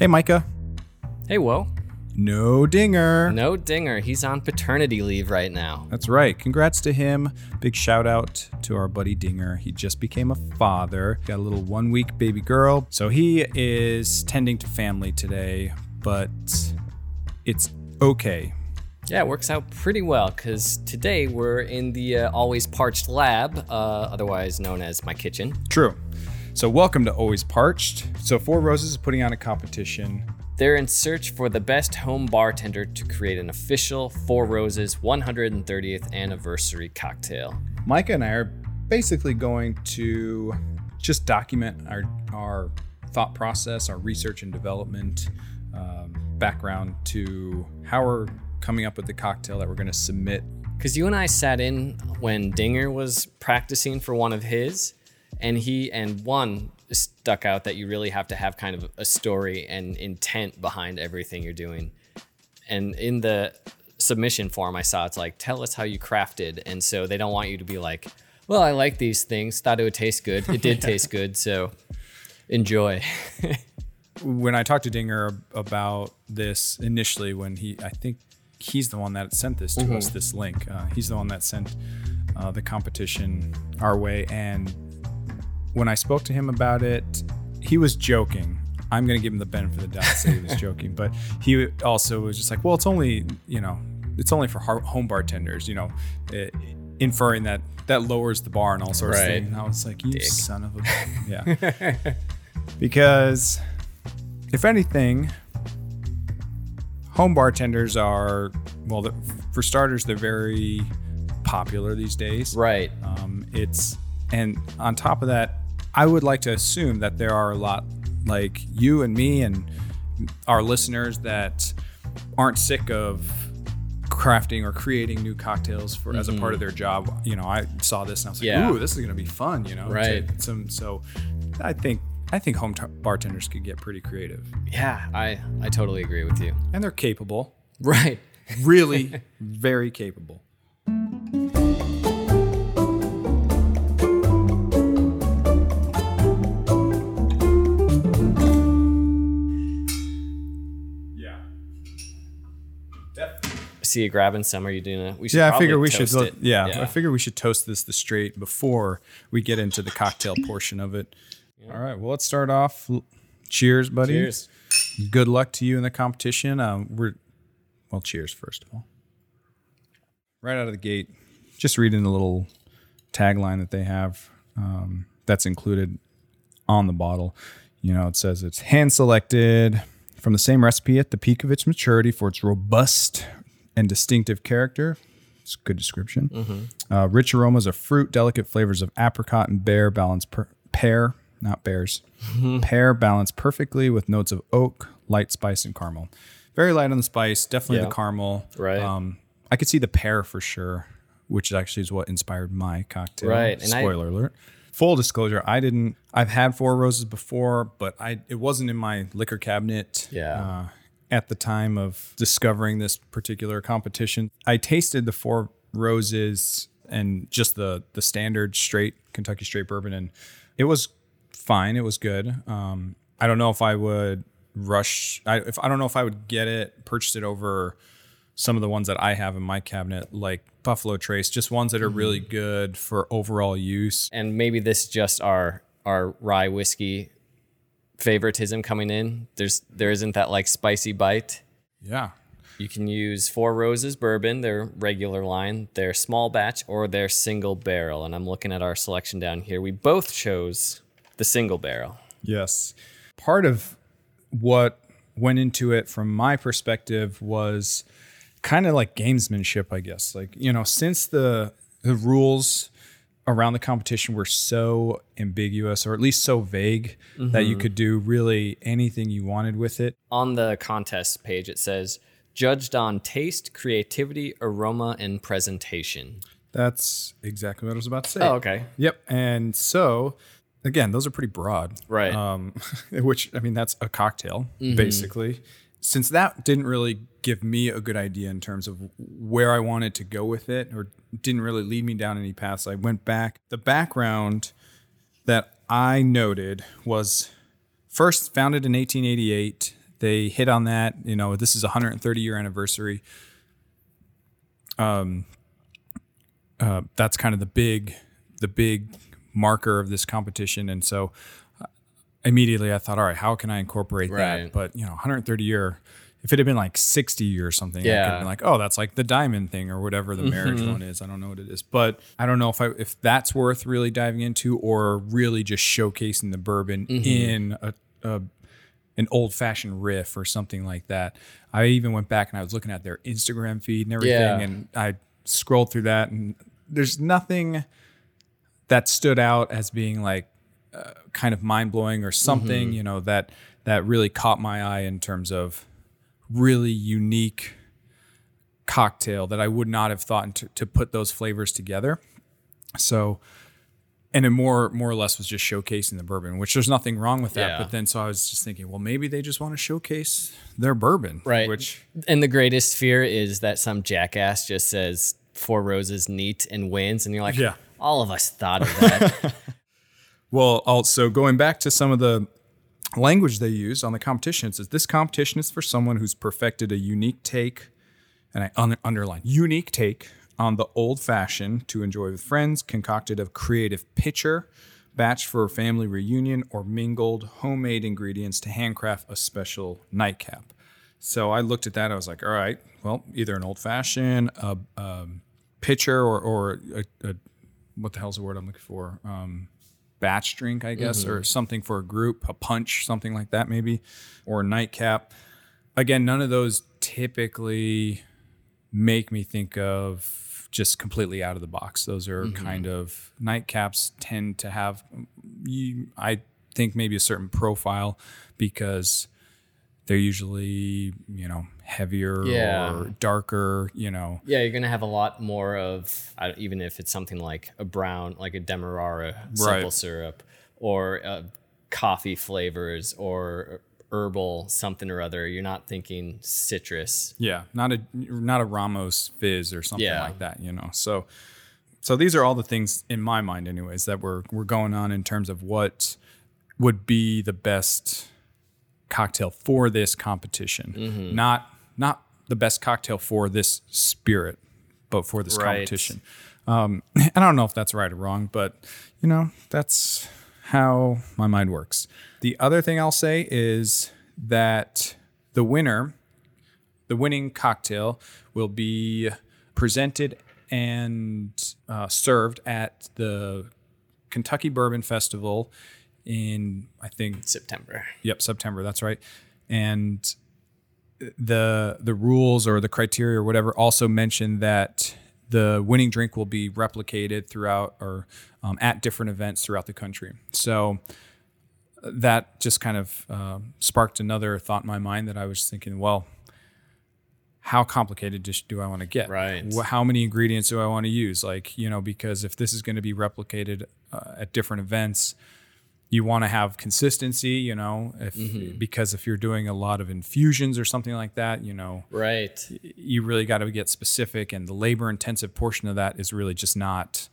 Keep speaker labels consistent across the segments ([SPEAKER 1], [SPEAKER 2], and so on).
[SPEAKER 1] Hey, Micah.
[SPEAKER 2] Hey, whoa.
[SPEAKER 1] No dinger.
[SPEAKER 2] No dinger. He's on paternity leave right now.
[SPEAKER 1] That's right. Congrats to him. Big shout out to our buddy Dinger. He just became a father. Got a little one week baby girl. So he is tending to family today, but it's okay.
[SPEAKER 2] Yeah, it works out pretty well because today we're in the uh, Always Parched Lab, uh, otherwise known as my kitchen.
[SPEAKER 1] True. So, welcome to Always Parched. So, Four Roses is putting on a competition.
[SPEAKER 2] They're in search for the best home bartender to create an official Four Roses 130th anniversary cocktail.
[SPEAKER 1] Micah and I are basically going to just document our, our thought process, our research and development um, background to how we're coming up with the cocktail that we're going to submit.
[SPEAKER 2] Because you and I sat in when Dinger was practicing for one of his, and he and one stuck out that you really have to have kind of a story and intent behind everything you're doing. And in the submission form, I saw it's like, tell us how you crafted. And so they don't want you to be like, well, I like these things, thought it would taste good. It did taste good. So enjoy.
[SPEAKER 1] when I talked to Dinger about this initially, when he, I think he's the one that sent this to mm-hmm. us, this link. Uh, he's the one that sent uh, the competition our way. And when I spoke to him about it, he was joking. I'm going to give him the benefit of the doubt, say he was joking, but he also was just like, well, it's only, you know, it's only for home bartenders, you know, it, inferring that that lowers the bar and all sorts right. of things. And I was like, you Dick. son of a, yeah. because if anything, home bartenders are, well, for starters, they're very popular these days.
[SPEAKER 2] Right.
[SPEAKER 1] Um, it's, and on top of that, I would like to assume that there are a lot like you and me and our listeners that aren't sick of crafting or creating new cocktails for mm-hmm. as a part of mm-hmm. their job. You know, I saw this and I was like, yeah. "Ooh, this is going to be fun." You know,
[SPEAKER 2] right?
[SPEAKER 1] Some so, I think I think home t- bartenders could get pretty creative.
[SPEAKER 2] Yeah, I I totally agree with you.
[SPEAKER 1] And they're capable.
[SPEAKER 2] Right.
[SPEAKER 1] Really, very capable.
[SPEAKER 2] See you grabbing some. Are you doing a?
[SPEAKER 1] We should yeah, I figure we should. Yeah, yeah, I figure we should toast this the straight before we get into the cocktail portion of it. Yeah. All right. Well, let's start off. Cheers, buddy.
[SPEAKER 2] Cheers.
[SPEAKER 1] Good luck to you in the competition. Um, we're well. Cheers, first of all. Right out of the gate, just reading the little tagline that they have um, that's included on the bottle. You know, it says it's hand selected from the same recipe at the peak of its maturity for its robust and distinctive character. It's a good description. Mm-hmm. Uh, rich aromas of fruit, delicate flavors of apricot and bear, balance per- pear, not bears, mm-hmm. pear balanced perfectly with notes of oak, light spice, and caramel. Very light on the spice, definitely yeah. the caramel.
[SPEAKER 2] Right. Um,
[SPEAKER 1] I could see the pear for sure, which actually is what inspired my cocktail.
[SPEAKER 2] Right.
[SPEAKER 1] Spoiler I, alert. Full disclosure, I didn't. I've had four roses before, but I it wasn't in my liquor cabinet.
[SPEAKER 2] Yeah. Uh,
[SPEAKER 1] at the time of discovering this particular competition. I tasted the Four Roses and just the the standard straight Kentucky straight bourbon, and it was fine. It was good. Um, I don't know if I would rush. I if I don't know if I would get it, purchase it over some of the ones that I have in my cabinet, like Buffalo Trace, just ones that are really mm-hmm. good for overall use.
[SPEAKER 2] And maybe this just our our rye whiskey favoritism coming in. There's there isn't that like spicy bite.
[SPEAKER 1] Yeah.
[SPEAKER 2] You can use Four Roses bourbon, their regular line, their small batch, or their single barrel. And I'm looking at our selection down here. We both chose the single barrel.
[SPEAKER 1] Yes. Part of what went into it from my perspective was kind of like gamesmanship, I guess. Like, you know, since the the rules around the competition were so ambiguous or at least so vague mm-hmm. that you mm-hmm. could do really anything you wanted with it.
[SPEAKER 2] On the contest page, it says judged on taste, creativity, aroma, and presentation.
[SPEAKER 1] That's exactly what I was about to say.
[SPEAKER 2] Oh, okay.
[SPEAKER 1] Yep. And so, again, those are pretty broad.
[SPEAKER 2] Right.
[SPEAKER 1] Um, which, I mean, that's a cocktail, mm-hmm. basically since that didn't really give me a good idea in terms of where I wanted to go with it or didn't really lead me down any paths, I went back. The background that I noted was first founded in 1888. they hit on that. You know, this is 130 year anniversary. Um, uh, that's kind of the big, the big marker of this competition, and so uh, immediately I thought, all right, how can I incorporate
[SPEAKER 2] Right.
[SPEAKER 1] that? But you know, 130 year. If it had been like 60 or something, I could have
[SPEAKER 2] Yeah.
[SPEAKER 1] been like, oh, that's like the diamond thing or whatever the marriage mm-hmm. one is. I don't know what it is, but I don't know if I if that's worth really diving into or really just showcasing the bourbon mm-hmm. in a, a an old fashioned riff or something like that. I even went back and I was looking at their Instagram feed and everything,
[SPEAKER 2] Yeah.
[SPEAKER 1] and I scrolled through that, and there's nothing that stood out as being like uh, kind of mind blowing or something, mm-hmm. you know, that that really caught my eye in terms of really unique cocktail that I would not have thought to, to put those flavors together. So, and it more more or less was just showcasing the bourbon, which there's nothing wrong with that.
[SPEAKER 2] Yeah.
[SPEAKER 1] But then, so I was just thinking, well, maybe they just want to showcase their bourbon,
[SPEAKER 2] Right.
[SPEAKER 1] Which
[SPEAKER 2] And the greatest fear is that some jackass just says Four Roses neat and wins, and you're like,
[SPEAKER 1] Yeah.
[SPEAKER 2] all of us thought of that.
[SPEAKER 1] Well, also going back to some of the language they use on the competition, it says this competition is for someone who's perfected a unique take, and I un- underline unique take on the old fashioned to enjoy with friends, concocted of creative pitcher, batch for a family reunion, or mingled homemade ingredients to handcraft a special nightcap. So I looked at that. I was like, all right, well, either an old fashioned, a um, pitcher, or, or a, a what the hell's the word I'm looking for? Um, batch drink, I guess, or mm-hmm. something for a group, a punch, something like that, maybe, or a nightcap. Again, none of those typically make me think of just completely out of the box. Those are mm-hmm. kind of nightcaps tend to have, I think, maybe a certain profile because they're usually, you know, heavier
[SPEAKER 2] Yeah.
[SPEAKER 1] or darker, you know.
[SPEAKER 2] yeah, you're gonna have a lot more of even if it's something like a brown, like a demerara simple
[SPEAKER 1] Right.
[SPEAKER 2] syrup, or uh, coffee flavors, or herbal something or other. You're not thinking citrus.
[SPEAKER 1] Yeah, not a not a Ramos fizz or something
[SPEAKER 2] Yeah.
[SPEAKER 1] like that, you know. So so these are all the things in my mind anyways that were were going on in terms of what would be the best cocktail for this competition.
[SPEAKER 2] Mm-hmm.
[SPEAKER 1] Not not the best cocktail for this spirit, but for this
[SPEAKER 2] Right.
[SPEAKER 1] competition. Um, and I don't know if that's right or wrong, but you know, that's how my mind works. The other thing I'll say is that the winner, the winning cocktail, will be presented and uh, served at the Kentucky Bourbon Festival in, I think,
[SPEAKER 2] September.
[SPEAKER 1] Yep, September. That's right. And the the rules or the criteria or whatever also mention that the winning drink will be replicated throughout or um, at different events throughout the country. So that just kind of uh, sparked another thought in my mind that I was thinking, well, how complicated dish do I want to get?
[SPEAKER 2] Right.
[SPEAKER 1] How many ingredients do I want to use? Like, you know, because if this is going to be replicated uh, at different events, you want to have consistency, you know, if mm-hmm. because if you're doing a lot of infusions or something like that, you know,
[SPEAKER 2] Right.
[SPEAKER 1] you really got to get specific and the labor intensive portion of that is really just not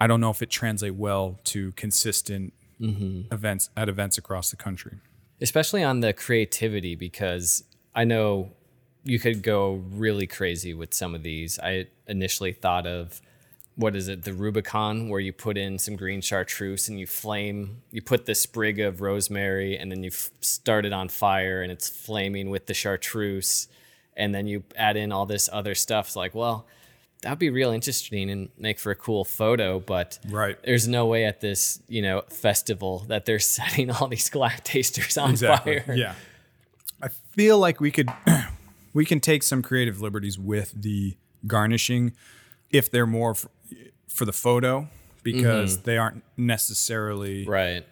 [SPEAKER 1] I don't know if it translate well to consistent mm-hmm. events at events across the country.
[SPEAKER 2] especially on the creativity because I know you could go really crazy with some of these. I initially thought of what is it, the Rubicon, where you put in some green chartreuse and you flame, you put the sprig of rosemary and then you f- start it on fire and it's flaming with the chartreuse. And then you add in all this other stuff. It's like, well, that would be real interesting and make for a cool photo, but
[SPEAKER 1] Right.
[SPEAKER 2] there's no way at this, you know, festival that they're setting all these glass tasters on fire.
[SPEAKER 1] Yeah. I feel like we could we can take some creative liberties with the garnishing if they're more for the photo because they aren't necessarily
[SPEAKER 2] Right.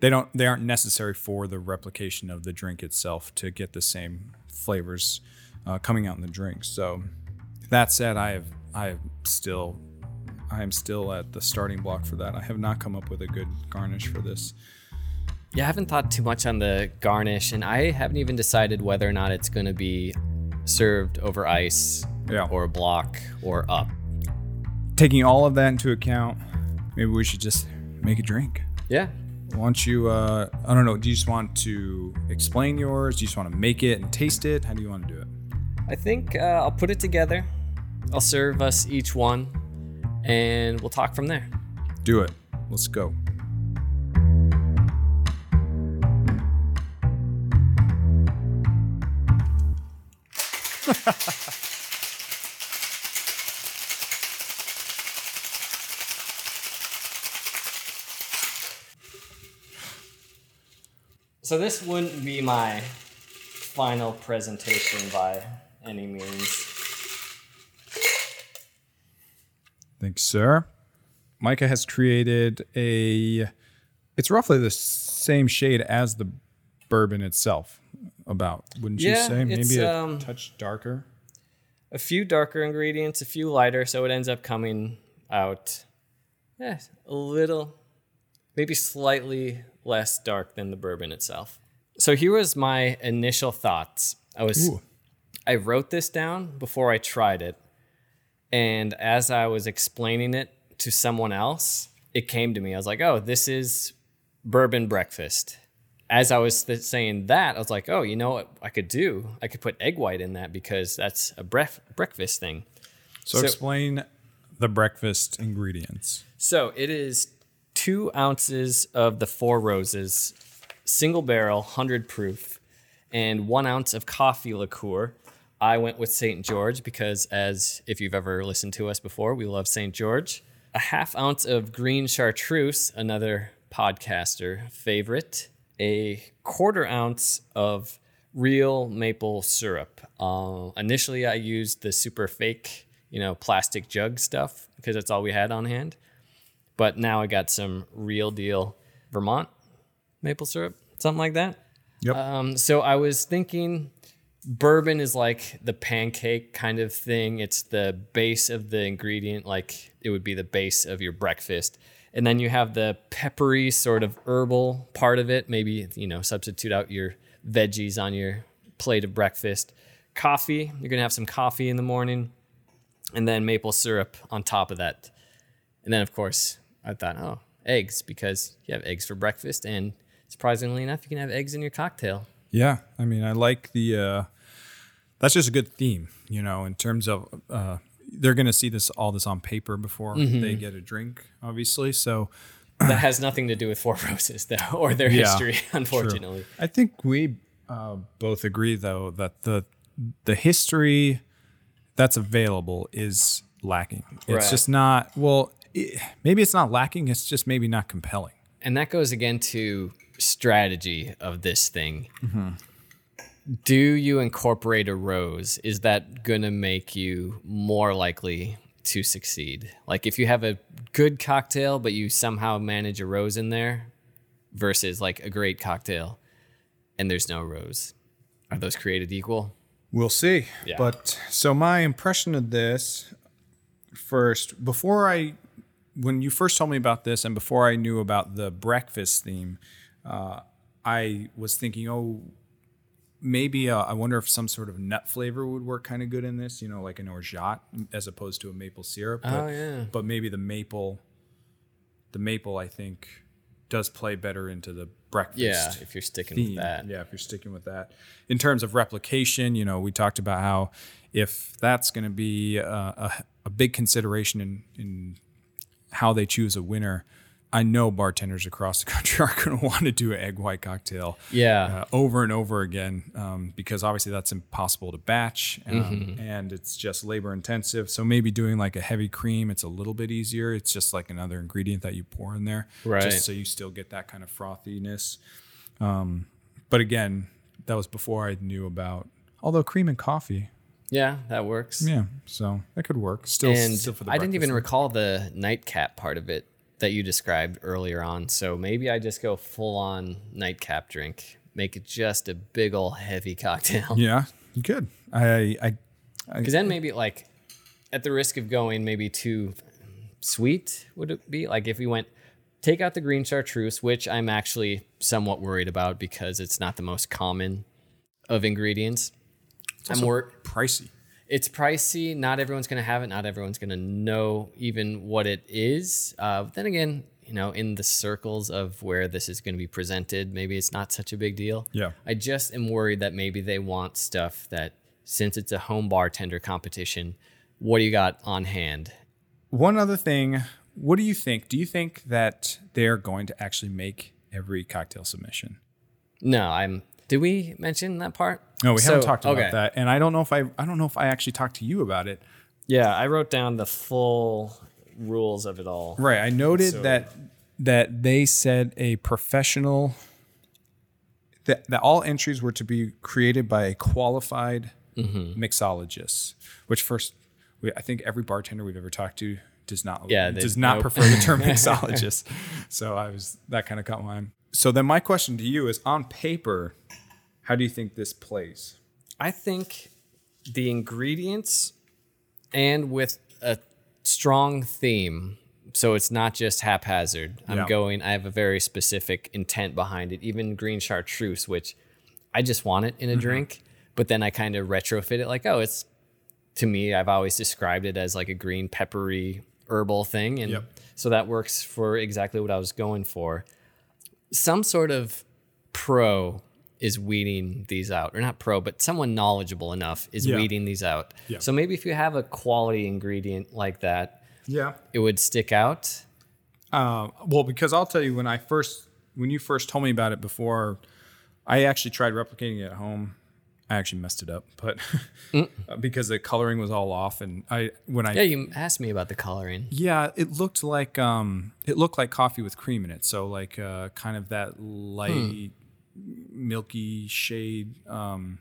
[SPEAKER 1] they don't they aren't necessary for the replication of the drink itself to get the same flavors uh, coming out in the drink. So that said, I have I have still I am still at the starting block for that. I have not come up with a good garnish for this.
[SPEAKER 2] Yeah, I haven't thought too much on the garnish, and I haven't even decided whether or not it's going to be served over ice
[SPEAKER 1] Yeah.
[SPEAKER 2] or a block or up.
[SPEAKER 1] Taking all of that into account, maybe we should just make a drink.
[SPEAKER 2] Yeah,
[SPEAKER 1] Why don't you? Uh, I don't know. Do you just want to explain yours? Do you just want to make it and taste it? How do you want to do it?
[SPEAKER 2] I think uh, I'll put it together. I'll serve us each one, and we'll talk from there.
[SPEAKER 1] Do it. Let's go.
[SPEAKER 2] So this wouldn't be my final presentation by any means.
[SPEAKER 1] Thanks, sir. Micah has created a. It's roughly the same shade as the bourbon itself. About wouldn't you say? Maybe a
[SPEAKER 2] um,
[SPEAKER 1] touch darker.
[SPEAKER 2] A few darker ingredients, a few lighter, so it ends up coming out, yeah, a little, maybe slightly less dark than the bourbon itself. So here was my initial thoughts. I was,
[SPEAKER 1] Ooh.
[SPEAKER 2] I wrote this down before I tried it, and as I was explaining it to someone else, it came to me. I was like, "Oh, this is bourbon breakfast." As I was th- saying that, I was like, "Oh, you know what I could do? I could put egg white in that because that's a bref- breakfast thing."
[SPEAKER 1] So,
[SPEAKER 2] so-
[SPEAKER 1] explain the breakfast ingredients.
[SPEAKER 2] So it is two ounces of the Four Roses, single barrel, 100 proof, and one ounce of coffee liqueur. I went with St. George because, as if you've ever listened to us before, we love St. George. A half ounce of green chartreuse, another podcaster favorite. A quarter ounce of real maple syrup. Uh, initially, I used the super fake, you know, plastic jug stuff because that's all we had on hand. But now I got some real deal Vermont maple syrup, something like that.
[SPEAKER 1] Yep.
[SPEAKER 2] Um, so I was thinking bourbon is like the pancake kind of thing. It's the base of the ingredient, like it would be the base of your breakfast. And then you have the peppery sort of herbal part of it. Maybe, you know, substitute out your veggies on your plate of breakfast. Coffee, you're going to have some coffee in the morning. And then maple syrup on top of that. And then, of course, I thought, oh, eggs, because you have eggs for breakfast. And surprisingly enough, you can have eggs in your cocktail.
[SPEAKER 1] Yeah, I mean, I like the. Uh, that's just a good theme, you know, in terms of uh, they're going to see this all this on paper before
[SPEAKER 2] Mm-hmm.
[SPEAKER 1] they get a drink, obviously. So
[SPEAKER 2] that has nothing to do with Four Roses, though, or their
[SPEAKER 1] Yeah,
[SPEAKER 2] history,
[SPEAKER 1] true.
[SPEAKER 2] unfortunately.
[SPEAKER 1] I think we uh, both agree, though, that the the history that's available is lacking. It's
[SPEAKER 2] Right.
[SPEAKER 1] just not. Well, maybe it's not lacking. It's just maybe not compelling.
[SPEAKER 2] And that goes again to strategy of this thing. Do you incorporate a rose? Is that going to make you more likely to succeed? Like if you have a good cocktail, but you somehow manage a rose in there versus like a great cocktail and there's no rose. Are those created equal?
[SPEAKER 1] We'll see.
[SPEAKER 2] Yeah.
[SPEAKER 1] But so my impression of this first, before I, when you first told me about this, and before I knew about the breakfast theme, uh, I was thinking, oh, maybe uh, I wonder if some sort of nut flavor would work kind of good in this. You know, like an orgeat as opposed to a maple syrup. But,
[SPEAKER 2] Oh, yeah.
[SPEAKER 1] But maybe the maple, the maple, I think, does play better into the breakfast
[SPEAKER 2] Yeah, if you're sticking
[SPEAKER 1] theme.
[SPEAKER 2] with that.
[SPEAKER 1] Yeah, if you're sticking with that. In terms of replication, you know, we talked about how if that's going to be a, a, a big consideration in, in how they choose a winner, I know bartenders across the country are going to want to do an egg white cocktail
[SPEAKER 2] Yeah.
[SPEAKER 1] uh, over and over again um, because obviously that's impossible to batch um,
[SPEAKER 2] Mm-hmm.
[SPEAKER 1] and it's just labor intensive. So maybe doing like a heavy cream, it's a little bit easier. It's just like another ingredient that you pour in there,
[SPEAKER 2] Right.
[SPEAKER 1] Just so you still get that kind of frothiness. Um, but again, that was before I knew about. Although cream and coffee,
[SPEAKER 2] yeah, that works.
[SPEAKER 1] yeah, so that could work. Still,
[SPEAKER 2] and
[SPEAKER 1] still for the
[SPEAKER 2] I didn't even
[SPEAKER 1] breakfast
[SPEAKER 2] recall the nightcap part of it that you described earlier on. So maybe I just go full on nightcap drink, make it just a big old heavy cocktail.
[SPEAKER 1] thing. Yeah, good. I, I,
[SPEAKER 2] Because then maybe like at the risk of going maybe too sweet, would it be like if we went take out the green chartreuse, which I'm actually somewhat worried about because it's not the most common of ingredients. I'm wor-
[SPEAKER 1] pricey.
[SPEAKER 2] it's pricey. Not everyone's going to have it. Not everyone's going to know even what it is. Uh, but then again, you know, in the circles of where this is going to be presented, maybe it's not such a big deal.
[SPEAKER 1] Yeah.
[SPEAKER 2] I just am worried that maybe they want stuff that, since it's a home bartender competition, what do you got on hand?
[SPEAKER 1] One other thing, what do you think? Do you think that they're going to actually make every cocktail submission?
[SPEAKER 2] No, I'm. Did we mention that part?
[SPEAKER 1] No, we haven't talked about
[SPEAKER 2] okay.
[SPEAKER 1] that, and I don't know if I I don't know if I actually talked to you about it.
[SPEAKER 2] Yeah, I wrote down the full rules of it all.
[SPEAKER 1] Right. I noted
[SPEAKER 2] So-
[SPEAKER 1] that that they said a professional that, that all entries were to be created by a qualified
[SPEAKER 2] Mm-hmm.
[SPEAKER 1] mixologist. Which first, we, I think every bartender we've ever talked to does not
[SPEAKER 2] Yeah, they-
[SPEAKER 1] does not
[SPEAKER 2] nope.
[SPEAKER 1] prefer the term mixologist. so I was that kind of caught my eye. So then my question to you is: on paper, how do you think this plays?
[SPEAKER 2] I think the ingredients and with a strong theme. So it's not just haphazard. I'm
[SPEAKER 1] Yeah.
[SPEAKER 2] going, I have a very specific intent behind it. Even green chartreuse, which I just want it in a
[SPEAKER 1] Mm-hmm.
[SPEAKER 2] drink, but then I kind of retrofit it like, oh, it's to me, I've always described it as like a green peppery herbal thing. And
[SPEAKER 1] Yep.
[SPEAKER 2] so that works for exactly what I was going for. Some sort of pro is weeding these out, or not pro, but someone knowledgeable enough is
[SPEAKER 1] Yeah.
[SPEAKER 2] weeding these out.
[SPEAKER 1] Yeah.
[SPEAKER 2] So maybe if you have a quality ingredient like that,
[SPEAKER 1] Yeah.
[SPEAKER 2] it would stick out.
[SPEAKER 1] Uh, well, because I'll tell you when I first when you first told me about it before, I actually tried replicating it at home. I actually messed it up, but because the coloring was all off, and I when I
[SPEAKER 2] Yeah, you asked me about the coloring.
[SPEAKER 1] yeah, it looked like um, it looked like coffee with cream in it. So like uh, kind of that light, milky shade, um,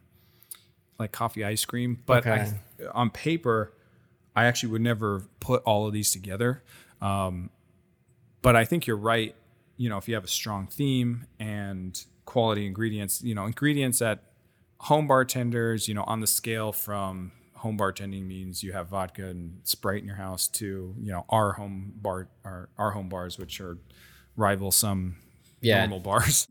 [SPEAKER 1] like coffee ice cream. But I, on paper, I actually would never put all of these together. Um, but I think you're right. You know, if you have a strong theme and quality ingredients, you know, ingredients that home bartenders, you know, on the scale from home bartending means you have vodka and Sprite in your house to, you know, our home bar, our, our home bars, which are rival some
[SPEAKER 2] Yeah.
[SPEAKER 1] normal bars.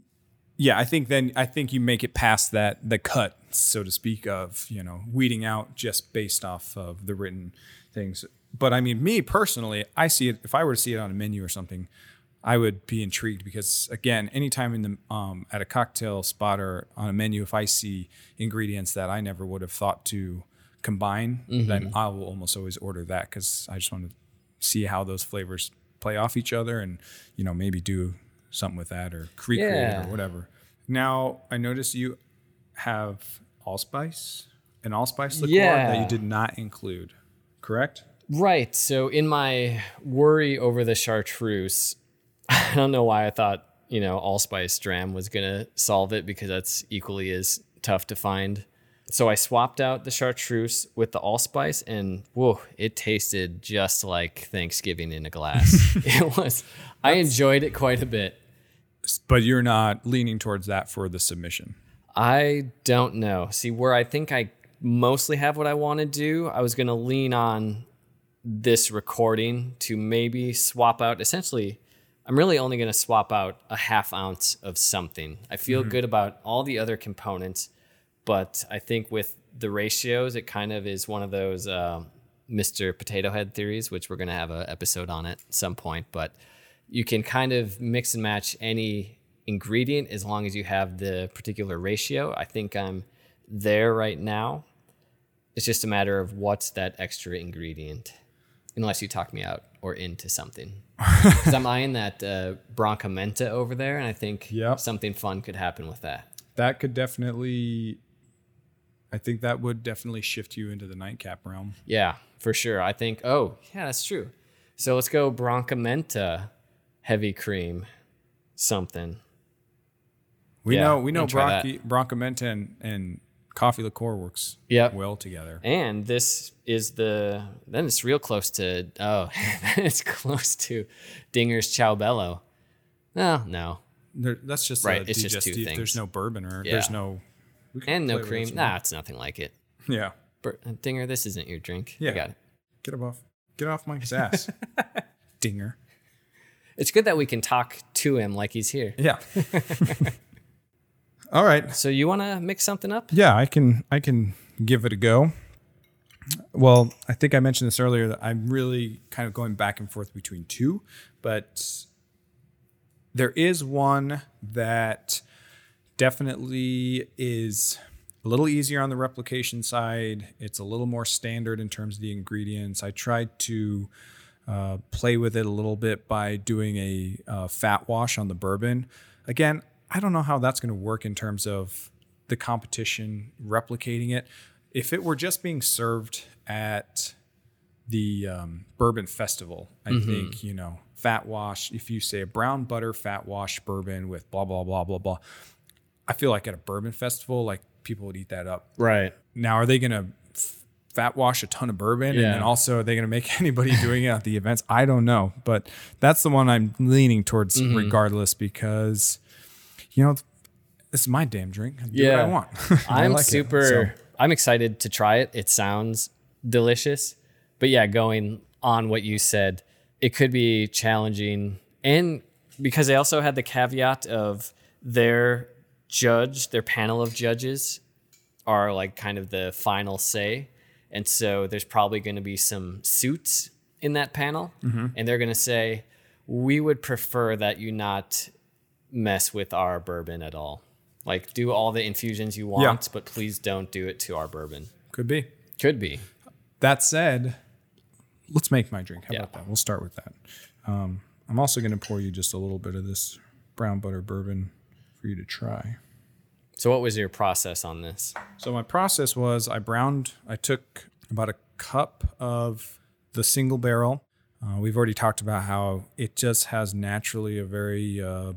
[SPEAKER 1] Yeah, I think then I think you make it past that the cut, so to speak, of you know weeding out just based off of the written things. But I mean, me personally, I see it. If I were to see it on a menu or something, I would be intrigued because again, anytime in the um, at a cocktail spot or on a menu, if I see ingredients that I never would have thought to combine, then I will almost always order that because I just want to see how those flavors play off each other and you know maybe do something with that or recreate it
[SPEAKER 2] Yeah.
[SPEAKER 1] or whatever. Now I noticed you have allspice, an allspice liqueur that you did not include, correct?
[SPEAKER 2] Right. So in my worry over the chartreuse, I don't know why I thought, you know, allspice dram was going to solve it because that's equally as tough to find. So I swapped out the chartreuse with the allspice and whoa, it tasted just like Thanksgiving in a glass. it was I enjoyed it quite a bit.
[SPEAKER 1] But you're not leaning towards that for the submission.
[SPEAKER 2] I don't know. See, where I think I mostly have what I want to do, I was going to lean on this recording to maybe swap out. Essentially, I'm really only going to swap out a half ounce of something. I feel good about all the other components, but I think with the ratios, it kind of is one of those um, Mr. Potato Head theories, which we're going to have an episode on at some point. But you can kind of mix and match any ingredient as long as you have the particular ratio. I think I'm there right now. It's just a matter of what's that extra ingredient, unless you talk me out or into something. Because I'm eyeing that uh, Branca Menta over there, and I think
[SPEAKER 1] Yep.
[SPEAKER 2] something fun could happen with that.
[SPEAKER 1] That could definitely, I think that would definitely shift you into the nightcap realm.
[SPEAKER 2] Yeah, for sure. I think, oh, yeah, that's true. So let's go Branca Menta heavy cream something.
[SPEAKER 1] We
[SPEAKER 2] Yeah,
[SPEAKER 1] know we know
[SPEAKER 2] I'm gonna try
[SPEAKER 1] Branca, and, and coffee liqueur works
[SPEAKER 2] Yep.
[SPEAKER 1] well together.
[SPEAKER 2] And this is the then it's real close to oh it's close to Dinger's Ciao Bello. No, no.
[SPEAKER 1] There, that's just
[SPEAKER 2] Right, it's just two things.
[SPEAKER 1] There's no bourbon or
[SPEAKER 2] Yeah.
[SPEAKER 1] there's no
[SPEAKER 2] And no cream. Nah, it's nothing like it.
[SPEAKER 1] Yeah,
[SPEAKER 2] Bur- uh, Dinger, this isn't your drink.
[SPEAKER 1] Yeah.
[SPEAKER 2] I got it.
[SPEAKER 1] get off, get off Mike's ass, dinger.
[SPEAKER 2] It's good that we can talk to him like he's here.
[SPEAKER 1] Yeah. All right.
[SPEAKER 2] So you want to mix something up?
[SPEAKER 1] Yeah, I can I can give it a go. Well, I think I mentioned this earlier that I'm really kind of going back and forth between two, but there is one that definitely is a little easier on the replication side. It's a little more standard in terms of the ingredients. I tried to uh, play with it a little bit by doing a uh, fat wash on the bourbon. Again, I don't know how that's going to work in terms of the competition replicating it. If it were just being served at the um, bourbon festival, I
[SPEAKER 2] Mm-hmm.
[SPEAKER 1] think, you know, fat wash, if you say a brown butter fat wash bourbon with blah, blah, blah, blah, blah, I feel like at a bourbon festival, like people would eat that up.
[SPEAKER 2] Right.
[SPEAKER 1] Now, are they going to fat wash a ton of bourbon? And
[SPEAKER 2] Yeah.
[SPEAKER 1] then also, are they going to make anybody doing it at the events? I don't know. But that's the one I'm leaning towards
[SPEAKER 2] Mm-hmm.
[SPEAKER 1] regardless because, you know, this is my damn drink. I do what I want. I
[SPEAKER 2] I'm
[SPEAKER 1] like it.
[SPEAKER 2] super.
[SPEAKER 1] So,
[SPEAKER 2] I'm excited to try it. It sounds delicious, but yeah, going on what you said, it could be challenging, and because they also had the caveat of their judge, their panel of judges, are like kind of the final say, and so there's probably going to be some suits in that panel,
[SPEAKER 1] Mm-hmm.
[SPEAKER 2] and they're going to say, "We would prefer that you not mess with our bourbon at all." Like, do all the infusions you want, but please don't do it to our bourbon.
[SPEAKER 1] could be.
[SPEAKER 2] Could be.
[SPEAKER 1] That said, let's make my drink. How
[SPEAKER 2] Yeah.
[SPEAKER 1] about that? We'll start with that. Um, I'm also going to pour you just a little bit of this brown butter bourbon for you to try.
[SPEAKER 2] So, what was your process on this?
[SPEAKER 1] So my process was I browned. I took about a cup of the single barrel. Uh, we've already talked about how it just has naturally a very uh,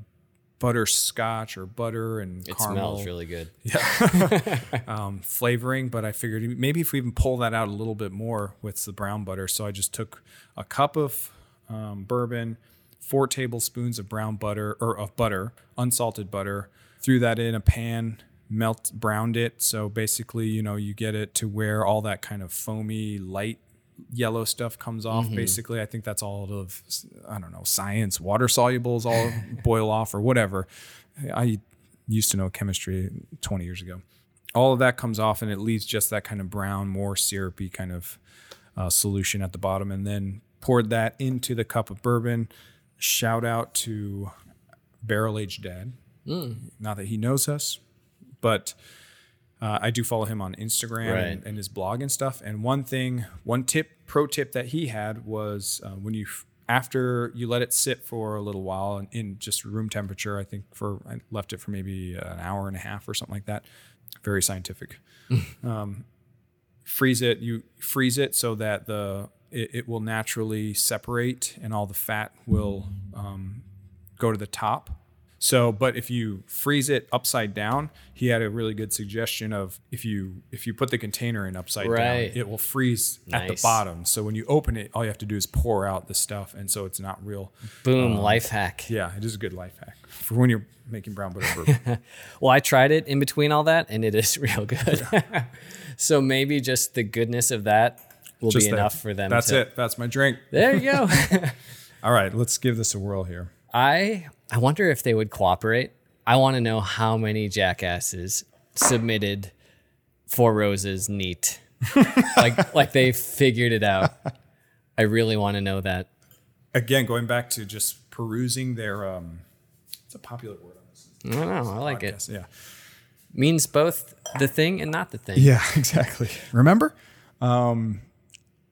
[SPEAKER 1] butterscotch or butter and
[SPEAKER 2] It
[SPEAKER 1] caramel
[SPEAKER 2] smells really good.
[SPEAKER 1] um, flavoring, but I figured maybe if we even pull that out a little bit more with the brown butter. So I just took a cup of um, bourbon, four tablespoons of brown butter or of butter, unsalted butter, threw that in a pan, melt, browned it. So basically, you know, you get it to where all that kind of foamy, light yellow stuff comes off. Basically, I think that's all of I don't know science. Water solubles all boil off or whatever. I used to know chemistry 20 years ago. All of that comes off and it leaves just that kind of brown, more syrupy kind of uh, solution at the bottom, and then poured that into the cup of bourbon. Shout out to Barrel Aged Dad. Not that he knows us, but uh, I do follow him on Instagram
[SPEAKER 2] Right.
[SPEAKER 1] and, and his blog and stuff. And one thing, one tip, pro tip that he had was uh, when you after you let it sit for a little while in, in just room temperature. I think for I left it for maybe an hour and a half or something like that. Very scientific. um, freeze it. You freeze it so that the it, it will naturally separate and all the fat will um, go to the top. So, but if you freeze it upside down, he had a really good suggestion of if you if you put the container in upside
[SPEAKER 2] Right.
[SPEAKER 1] down, it will freeze at the bottom. So when you open it, all you have to do is pour out the stuff, and so it's not real.
[SPEAKER 2] Boom, um, life hack.
[SPEAKER 1] Yeah, it is a good life hack for when you're making brown butter bourbon.
[SPEAKER 2] Well, I tried it in between all that, and it is real good. so maybe just the goodness of that will
[SPEAKER 1] Just
[SPEAKER 2] be
[SPEAKER 1] that.
[SPEAKER 2] enough for them.
[SPEAKER 1] That's
[SPEAKER 2] to,
[SPEAKER 1] it. That's my drink.
[SPEAKER 2] There you go.
[SPEAKER 1] All right, let's give this a whirl here.
[SPEAKER 2] I I wonder if they would cooperate. I want to know how many jackasses submitted Four Roses neat, like like they figured it out. I really want to know that.
[SPEAKER 1] Again, going back to just perusing their um, it's a popular word on this
[SPEAKER 2] I don't know. I like it.
[SPEAKER 1] Yeah.
[SPEAKER 2] Means both the thing and not the thing.
[SPEAKER 1] Yeah, exactly. Remember? Um,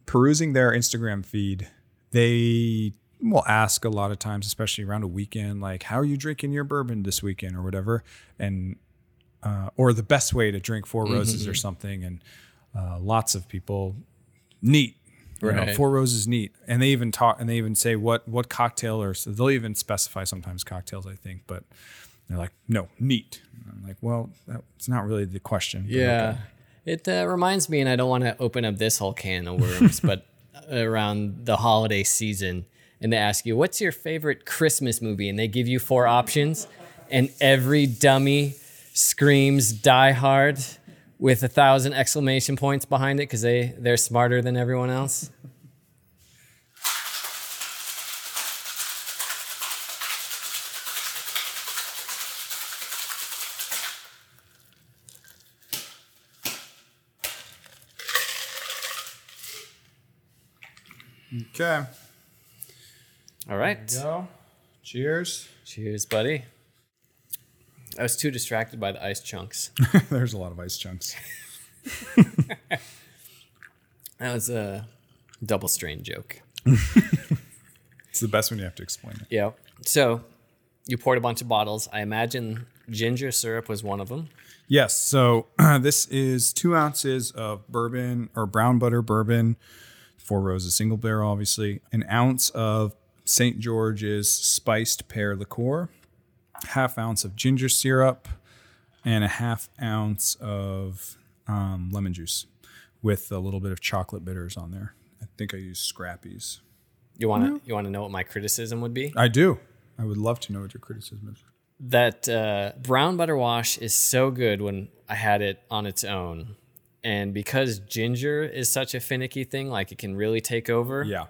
[SPEAKER 1] perusing their Instagram feed, they will ask a lot of times, especially around a weekend, like, how are you drinking your bourbon this weekend or whatever? And, uh, or the best way to drink Four Roses or something. And uh, lots of people, neat. You know, Four Roses neat, and they even talk, and they even say what what cocktail or so they'll even specify sometimes cocktails, I think, but they're like, no, neat. And I'm like, well, that's not really the question.
[SPEAKER 2] Yeah.
[SPEAKER 1] okay.
[SPEAKER 2] It uh, reminds me, and I don't want to open up this whole can of worms, but around the holiday season, and they ask you, What's your favorite Christmas movie? And they give you four options, and every dummy screams Die Hard with a thousand exclamation points behind it because they, they're smarter than everyone else.
[SPEAKER 1] Okay.
[SPEAKER 2] All right.
[SPEAKER 1] Go. Cheers.
[SPEAKER 2] Cheers, buddy. I was too distracted by the ice chunks.
[SPEAKER 1] There's a lot of ice chunks.
[SPEAKER 2] That was a double strain joke.
[SPEAKER 1] It's the best when you have to explain it.
[SPEAKER 2] Yeah. So you poured a bunch of bottles. I imagine ginger syrup was one of them.
[SPEAKER 1] Yes. So this is two ounces of bourbon or brown butter bourbon, Four Roses single barrel, obviously, an ounce of St. George's spiced pear liqueur, half ounce of ginger syrup, and a half ounce of um, lemon juice with a little bit of chocolate bitters on there. I think I used Scrappy's.
[SPEAKER 2] You want to you want to know what my criticism would be?
[SPEAKER 1] I do. I would love to know what your criticism is.
[SPEAKER 2] That uh, brown butter wash is so good when I had it on its own. And because ginger is such a finicky thing, like it can really take over,
[SPEAKER 1] Yeah.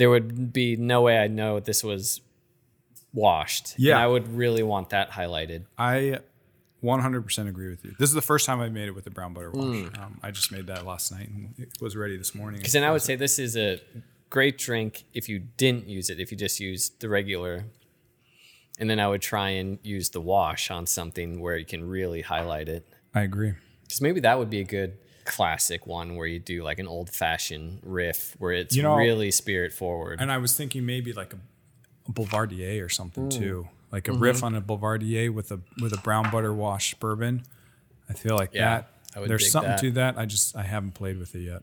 [SPEAKER 2] There would be no way I'd know this was washed.
[SPEAKER 1] Yeah.
[SPEAKER 2] And I would really want that highlighted.
[SPEAKER 1] I 100% agree with you. This is the first time I've made it with the brown butter wash. Um, I just made that last night and it was ready this morning.
[SPEAKER 2] Because then I would say this is a great drink if you didn't use it, if you just used the regular. And then I would try and use the wash on something where you can really highlight it.
[SPEAKER 1] I agree.
[SPEAKER 2] Because maybe that would be a good classic one where you do like an old fashioned riff where it's
[SPEAKER 1] You know-
[SPEAKER 2] really spirit forward.
[SPEAKER 1] And I was thinking maybe like a, a Boulevardier or something too, like a mm-hmm. riff on a Boulevardier with a with a brown butter wash bourbon. I feel like
[SPEAKER 2] Yeah,
[SPEAKER 1] that.
[SPEAKER 2] I would
[SPEAKER 1] There's something
[SPEAKER 2] that.
[SPEAKER 1] to that. I just I haven't played with it yet.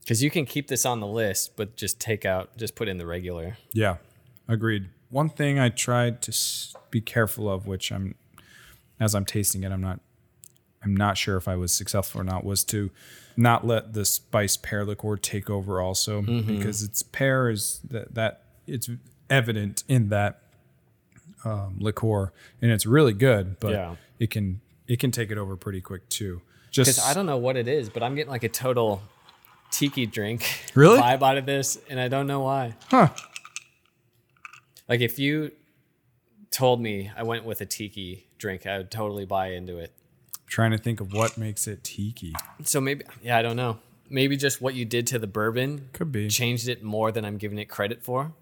[SPEAKER 2] Because you can keep this on the list, but just take out, just put in the regular.
[SPEAKER 1] Yeah, agreed. One thing I tried to be careful of, which I'm as I'm tasting it, I'm not I'm not sure if I was successful or not, was to not let the spice pear liqueur take over also
[SPEAKER 2] Mm-hmm.
[SPEAKER 1] because it's pear is that that it's evident in that um, liqueur and it's really good, but
[SPEAKER 2] Yeah.
[SPEAKER 1] it can it can take it over pretty quick too. Just
[SPEAKER 2] Because I don't know what it is, but I'm getting like a total tiki drink
[SPEAKER 1] Really?
[SPEAKER 2] vibe out of this, and I don't know why.
[SPEAKER 1] huh.
[SPEAKER 2] Like if you told me I went with a tiki drink, I would totally buy into it.
[SPEAKER 1] Trying to think of what makes it tiki.
[SPEAKER 2] So maybe, yeah, I don't know. Maybe just what you did to the bourbon
[SPEAKER 1] Could be.
[SPEAKER 2] changed it more than I'm giving it credit for.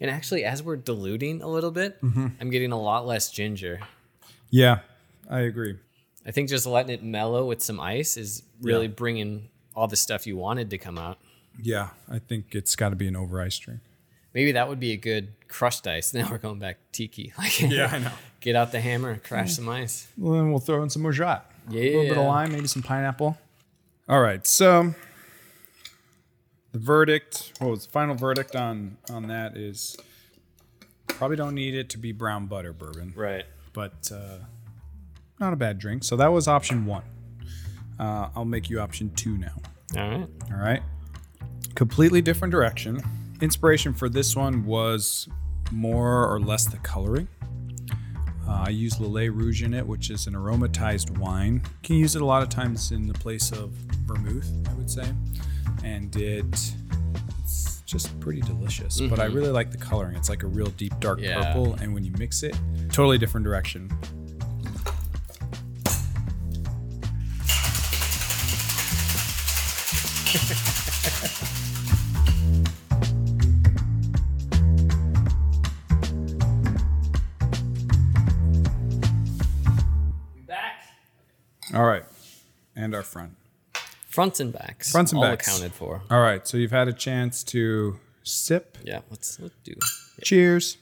[SPEAKER 2] And actually, as we're diluting a little bit,
[SPEAKER 1] Mm-hmm.
[SPEAKER 2] I'm getting a lot less ginger.
[SPEAKER 1] Yeah, I agree.
[SPEAKER 2] I think just letting it mellow with some ice is really
[SPEAKER 1] Yeah.
[SPEAKER 2] bringing all the stuff you wanted to come out.
[SPEAKER 1] Yeah, I think it's got to be an over ice drink.
[SPEAKER 2] Maybe that would be a good crushed ice. Now we're going back tiki. Like,
[SPEAKER 1] Yeah, I know.
[SPEAKER 2] Get out the hammer, crash some ice.
[SPEAKER 1] Well, then we'll throw in some more Mojat. A little bit of lime, maybe some pineapple. All right, so the verdict, what was the final verdict on on that is probably don't need it to be brown butter bourbon,
[SPEAKER 2] Right.
[SPEAKER 1] but uh, not a bad drink. So that was option one. Uh, I'll make you option two now.
[SPEAKER 2] All right.
[SPEAKER 1] All right. Completely different direction. Inspiration for this one was more or less the coloring. Uh, I use Lillet Rouge in it, which is an aromatized wine. You can use it a lot of times in the place of vermouth, I would say. And it, it's just pretty delicious. But I really like the coloring. It's like a real deep dark
[SPEAKER 2] Yeah.
[SPEAKER 1] purple. And when you mix it, totally different direction. All right. And our front.
[SPEAKER 2] Fronts and backs.
[SPEAKER 1] Fronts and
[SPEAKER 2] all
[SPEAKER 1] backs.
[SPEAKER 2] accounted for.
[SPEAKER 1] All right. So you've had a chance to sip.
[SPEAKER 2] Yeah. Let's let's do.
[SPEAKER 1] Cheers.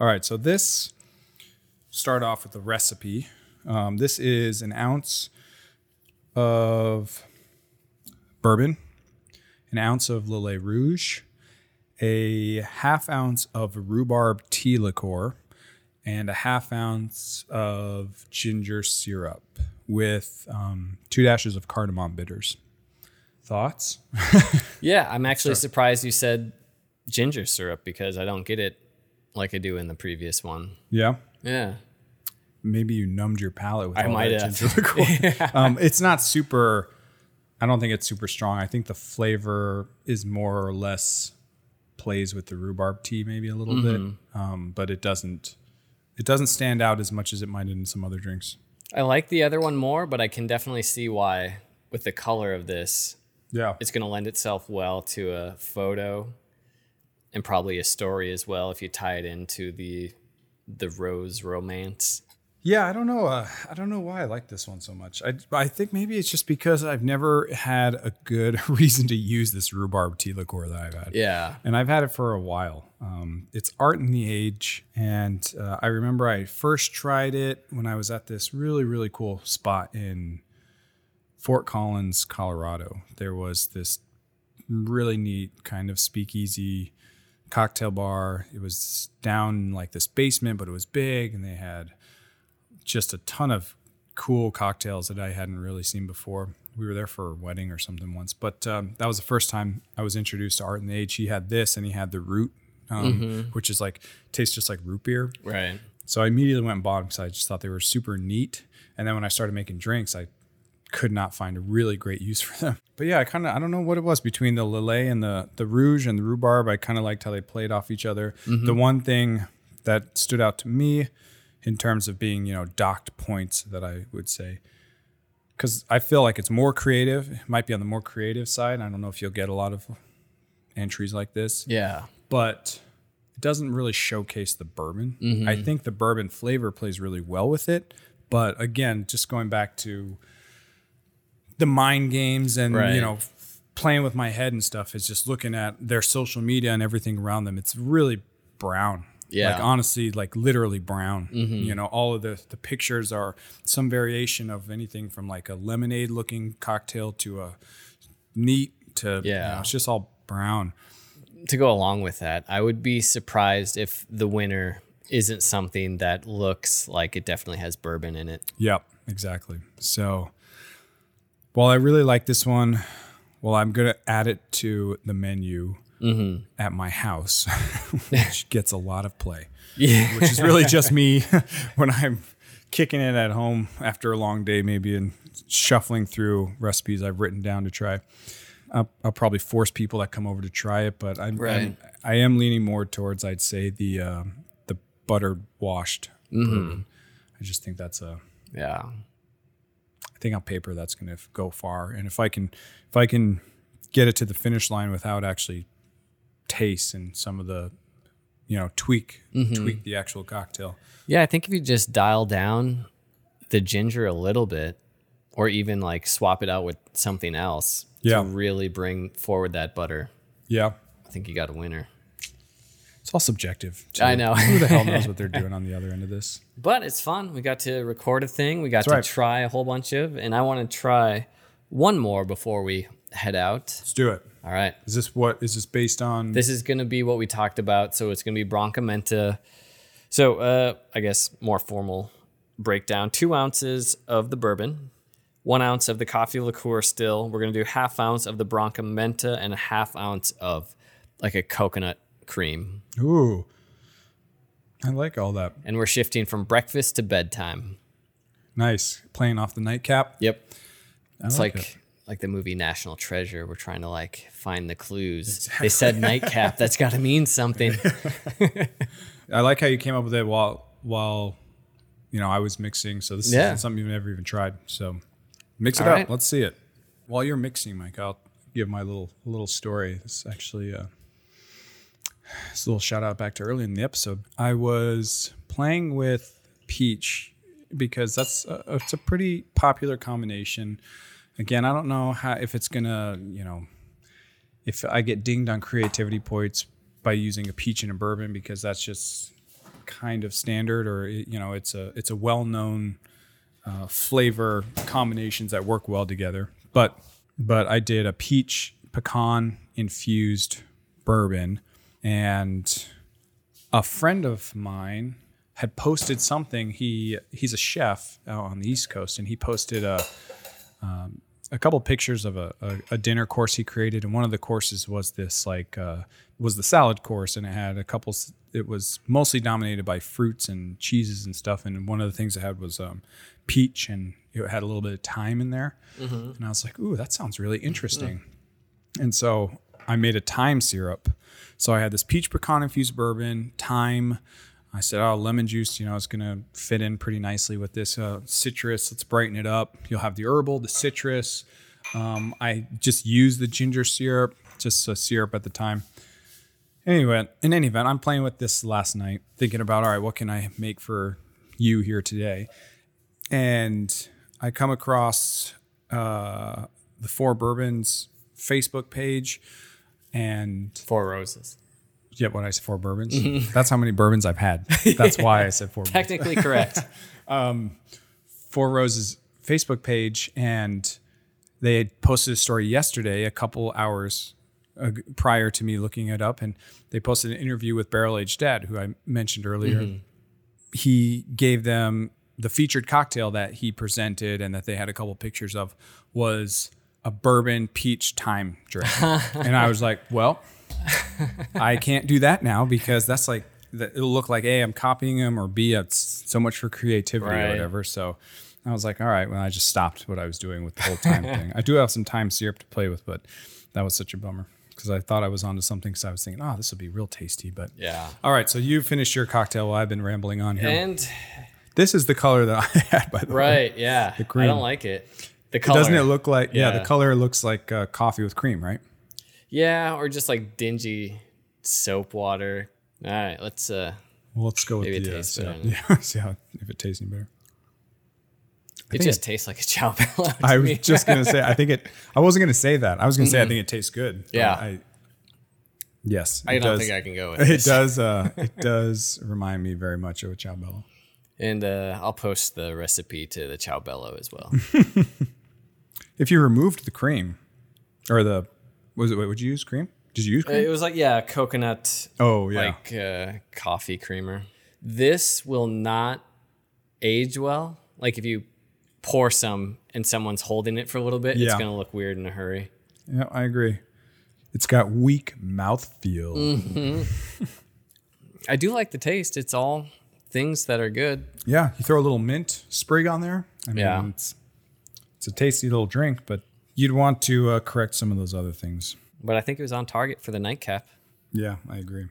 [SPEAKER 1] All right, so this start off with the recipe. Um, this is an ounce of bourbon, an ounce of Lillet Rouge, a half ounce of rhubarb tea liqueur, and a half ounce of ginger syrup with um, two dashes of cardamom bitters. Thoughts?
[SPEAKER 2] Yeah, I'm actually surprised you said ginger syrup because I don't get it like I do in the previous one.
[SPEAKER 1] Yeah.
[SPEAKER 2] Yeah.
[SPEAKER 1] maybe you numbed your palate with
[SPEAKER 2] I
[SPEAKER 1] all
[SPEAKER 2] might
[SPEAKER 1] that
[SPEAKER 2] have.
[SPEAKER 1] ginger liqueur. um, it's not super. I don't think it's super strong. I think the flavor is more or less plays with the rhubarb tea maybe a little
[SPEAKER 2] Mm-hmm.
[SPEAKER 1] bit, um, but it doesn't. It doesn't stand out as much as it might in some other drinks.
[SPEAKER 2] I like the other one more, but I can definitely see why with the color of this
[SPEAKER 1] Yeah.
[SPEAKER 2] It's going to lend itself well to a photo and probably a story as well if you tie it into the the rose romance.
[SPEAKER 1] Yeah, I don't know. Uh, I don't know why I like this one so much. I, I think maybe it's just because I've never had a good reason to use this rhubarb tea liqueur that I've had.
[SPEAKER 2] Yeah.
[SPEAKER 1] And I've had it for a while. Um, it's Art in the Age. And uh, I remember I first tried it when I was at this really, really cool spot in Fort Collins, Colorado. There was this really neat kind of speakeasy cocktail bar. It was down like this basement, but it was big and they had just a ton of cool cocktails that I hadn't really seen before. We were there for a wedding or something once, but um, that was the first time I was introduced to Art in the Age. He had this and he had the root, um, which is like tastes just like root beer.
[SPEAKER 2] Right.
[SPEAKER 1] So I immediately went and bought them because I just thought they were super neat. And then when I started making drinks, I could not find a really great use for them. But yeah, I kind of I don't know what it was between the Lillet and the the Rouge and the rhubarb. I kind of liked how they played off each other. The one thing that stood out to me in terms of being you know docked points that I would say because I feel like it's more creative. It might be on the more creative side. I don't know if you'll get a lot of entries like this
[SPEAKER 2] Yeah.
[SPEAKER 1] but it doesn't really showcase the bourbon. Mm-hmm. I think the bourbon flavor plays really well with it. But again, just going back to the mind games and
[SPEAKER 2] Right.
[SPEAKER 1] you know playing with my head and stuff is just looking at their social media and everything around them. It's really brown.
[SPEAKER 2] Yeah.
[SPEAKER 1] Like honestly, like literally brown. Mm-hmm. You know, all of the the pictures are some variation of anything from like a lemonade looking cocktail to a neat to you
[SPEAKER 2] Yeah.
[SPEAKER 1] know, it's just all brown.
[SPEAKER 2] To go along with that, I would be surprised if the winner isn't something that looks like it definitely has bourbon in it.
[SPEAKER 1] Yep, exactly. So, while I really like this one, well, I'm going to add it to the menu at my house, which gets a lot of play,
[SPEAKER 2] Yeah.
[SPEAKER 1] which is really just me when I'm kicking it at home after a long day, maybe, and shuffling through recipes I've written down to try. I'll, I'll probably force people that come over to try it, but I'm,
[SPEAKER 2] Right.
[SPEAKER 1] I'm I am leaning more towards I'd say the um, the buttered washed bourbon. I just think that's a
[SPEAKER 2] Yeah.
[SPEAKER 1] I think on paper that's going to go far. And if I can, if I can get it to the finish line without actually taste and some of the, you know, tweak mm-hmm. tweak the actual cocktail.
[SPEAKER 2] Yeah, I think if you just dial down the ginger a little bit, or even like swap it out with something else
[SPEAKER 1] Yeah.
[SPEAKER 2] to really bring forward that butter,
[SPEAKER 1] Yeah,
[SPEAKER 2] I think you got a winner.
[SPEAKER 1] it's all subjective. too.
[SPEAKER 2] I know.
[SPEAKER 1] Who the hell knows what they're doing on the other end of this?
[SPEAKER 2] But it's fun. We got to record a thing. We got
[SPEAKER 1] That's right.
[SPEAKER 2] to try a whole bunch of, and I want to try one more before we head out.
[SPEAKER 1] Let's do it.
[SPEAKER 2] All right.
[SPEAKER 1] Is this what is this based on?
[SPEAKER 2] This is going to be what we talked about. So it's going to be Branca Menta. So uh, I guess more formal breakdown: two ounces of the bourbon, one ounce of the coffee liqueur. Still, we're going to do half ounce of the Branca Menta and a half ounce of like a coconut cream.
[SPEAKER 1] Ooh, I like all that.
[SPEAKER 2] And we're shifting from breakfast to bedtime.
[SPEAKER 1] Nice, playing off the nightcap.
[SPEAKER 2] Yep. It's
[SPEAKER 1] like
[SPEAKER 2] like like the movie National Treasure. We're trying to like find the clues. They said nightcap. That's got to mean something.
[SPEAKER 1] I like how you came up with it while while you know I was mixing. So this
[SPEAKER 2] Yeah.
[SPEAKER 1] is something you've never even tried. So mix it
[SPEAKER 2] All
[SPEAKER 1] up.
[SPEAKER 2] right.
[SPEAKER 1] Let's see it. While you're mixing, Mike, I'll give my little little story. It's actually uh, it's a little shout out back to early in the episode. I was playing with peach because that's a, it's a pretty popular combination. Again, I don't know how if it's gonna you know if I get dinged on creativity points by using a peach and a bourbon because that's just kind of standard or you know it's a it's a well-known uh, flavor combinations that work well together. But but I did a peach pecan infused bourbon and a friend of mine had posted something. He he's a chef out on the east coast and he posted a a couple pictures of a, a, a dinner course he created, and one of the courses was this like uh, was the salad course, and it had a couple. It was mostly dominated by fruits and cheeses and stuff, and one of the things it had was um, peach, and it had a little bit of thyme in there, and I was like, "Ooh, that sounds really interesting." And so I made a thyme syrup. So I had this peach pecan infused bourbon, thyme. I said, oh, lemon juice, you know, it's going to fit in pretty nicely with this uh, citrus. Let's brighten it up. You'll have the herbal, the citrus, Um, I just used the ginger syrup, just a syrup at the time. Anyway, in any event, I'm playing with this last night, thinking about all right, what can I make for you here today? And I come across uh, the Four Bourbons Facebook page, and
[SPEAKER 2] Four Roses.
[SPEAKER 1] Yeah, what I said, four bourbons. That's how many bourbons I've had. That's why I said four. bourbons.
[SPEAKER 2] Technically correct.
[SPEAKER 1] Four Roses Facebook page, and they had posted a story yesterday, a couple hours uh, prior to me looking it up, and they posted an interview with Barrel Aged Dad, who I mentioned earlier. He gave them the featured cocktail that he presented and that they had a couple pictures of was a bourbon peach thyme drink, and I was like, well. I can't do that now because that's like that it'll look like a I'm copying him or b it's so much for creativity or whatever. So I was like, all right. Well, I just stopped what I was doing with the whole time thing. I do have some thyme syrup to play with, but that was such a bummer because I thought I was onto something. Because I was thinking, oh, this will be real tasty. But
[SPEAKER 2] Yeah.
[SPEAKER 1] all right. So you finished your cocktail while I've been rambling on here.
[SPEAKER 2] And
[SPEAKER 1] this is the color that I had, by the way.
[SPEAKER 2] right, yeah. I
[SPEAKER 1] cream.
[SPEAKER 2] don't like it. The color.
[SPEAKER 1] Doesn't it look like? Yeah,
[SPEAKER 2] Yeah.
[SPEAKER 1] the color looks like uh, coffee with cream, right?
[SPEAKER 2] Yeah, or just like dingy soap water. All right, let's uh
[SPEAKER 1] Well, let's go with
[SPEAKER 2] Maybe
[SPEAKER 1] the uh, see how- yeah. See how if it tastes any better.
[SPEAKER 2] it
[SPEAKER 1] think
[SPEAKER 2] just tastes like a ciao bella.
[SPEAKER 1] I was
[SPEAKER 2] me.
[SPEAKER 1] just gonna say. I think it. I wasn't gonna say that. I was gonna say I think it tastes good.
[SPEAKER 2] Mm-hmm. Yeah.
[SPEAKER 1] I, yes.
[SPEAKER 2] I don't
[SPEAKER 1] does-
[SPEAKER 2] think I can go with
[SPEAKER 1] It
[SPEAKER 2] this.
[SPEAKER 1] does. Uh, it does remind me very much of a ciao bella.
[SPEAKER 2] And uh, I'll post the recipe to the chow bello as well.
[SPEAKER 1] If you removed the cream, or the was it? What would you use? Cream? Did you use cream?
[SPEAKER 2] it was like yeah, coconut
[SPEAKER 1] oh yeah.
[SPEAKER 2] like uh, coffee creamer. This will not age well. Like if you pour some and someone's holding it for a little bit, it's gonna look weird in a hurry.
[SPEAKER 1] yeah, I agree. It's got weak mouthfeel.
[SPEAKER 2] Mm. I do like the taste. It's all things that are good.
[SPEAKER 1] Yeah, you throw a little mint sprig on there. I mean,
[SPEAKER 2] Yeah.
[SPEAKER 1] it's it's a tasty little drink, but you'd want to uh, correct some of those other things.
[SPEAKER 2] But I think it was on target for the nightcap.
[SPEAKER 1] Yeah, I agree.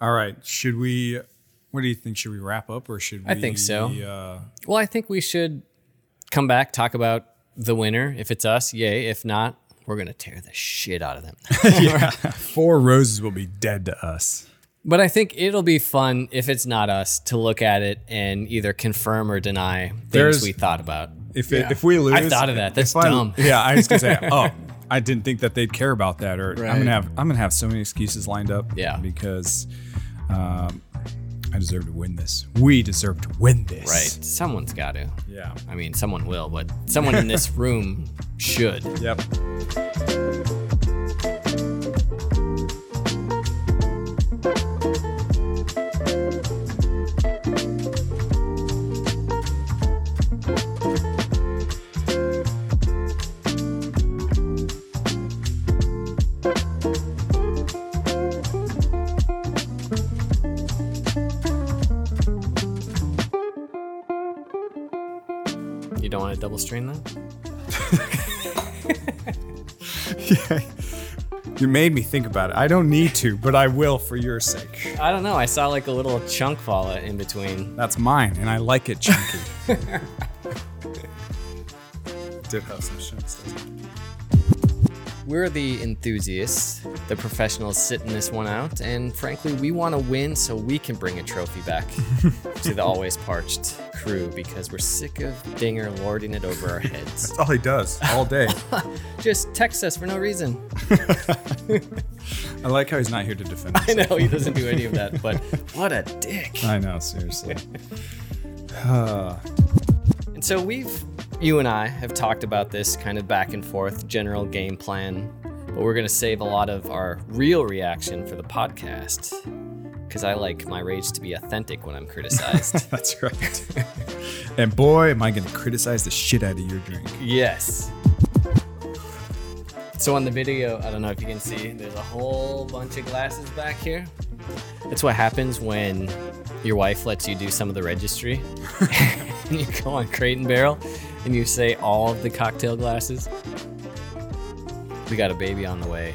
[SPEAKER 1] All right, should we? What do you think? Should we wrap up or should we?
[SPEAKER 2] I think so.
[SPEAKER 1] Uh,
[SPEAKER 2] Well, I think we should come back, talk about the winner. If it's us, yay. If not, we're gonna tear the shit out of them.
[SPEAKER 1] Four Roses will be dead to us.
[SPEAKER 2] but I think it'll be fun if it's not us to look at it and either confirm or deny things
[SPEAKER 1] There's-
[SPEAKER 2] we thought about.
[SPEAKER 1] If it, if we lose,
[SPEAKER 2] I thought of that. That's
[SPEAKER 1] if I-
[SPEAKER 2] dumb.
[SPEAKER 1] yeah, I was gonna say, oh, I didn't think that they'd care about that, or I'm gonna have I'm gonna have so many excuses lined up.
[SPEAKER 2] Yeah.
[SPEAKER 1] because um, I deserve to win this. We deserve to win this.
[SPEAKER 2] Right. Someone's got to.
[SPEAKER 1] Yeah.
[SPEAKER 2] I mean, someone will, but someone in this room should.
[SPEAKER 1] Yep.
[SPEAKER 2] You
[SPEAKER 1] made me think about it. I don't need to, but I will for your sake.
[SPEAKER 2] I don't know. I saw like a little chunk fall in between.
[SPEAKER 1] That's mine, and I like it chunky. Did have some chunks.
[SPEAKER 2] We're the enthusiasts, the professionals sitting this one out, and frankly, we want to win so we can bring a trophy back to the always parched crew because we're sick of Dinger lording it over our heads.
[SPEAKER 1] That's all he does all day.
[SPEAKER 2] Just text us for no reason.
[SPEAKER 1] I like how he's not here to defend.
[SPEAKER 2] I know he doesn't do any of that, but what a dick.
[SPEAKER 1] I know, seriously. Uh.
[SPEAKER 2] And so we've, you and I have talked about this kind of back and forth general game plan, but we're going to save a lot of our real reaction for the podcast because I like my rage to be authentic when I'm criticized.
[SPEAKER 1] That's right. and boy, am I going to criticize the shit out of your drink.
[SPEAKER 2] yes. So on the video, I don't know if you can see, there's a whole bunch of glasses back here. That's what happens when your wife lets you do some of the registry. and you go on Crate and Barrel and you say all of the cocktail glasses. We got a baby on the way.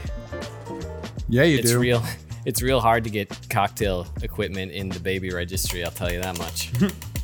[SPEAKER 1] Yeah, you
[SPEAKER 2] It's
[SPEAKER 1] do.
[SPEAKER 2] real it's real hard to get cocktail equipment in the baby registry, I'll tell you that much.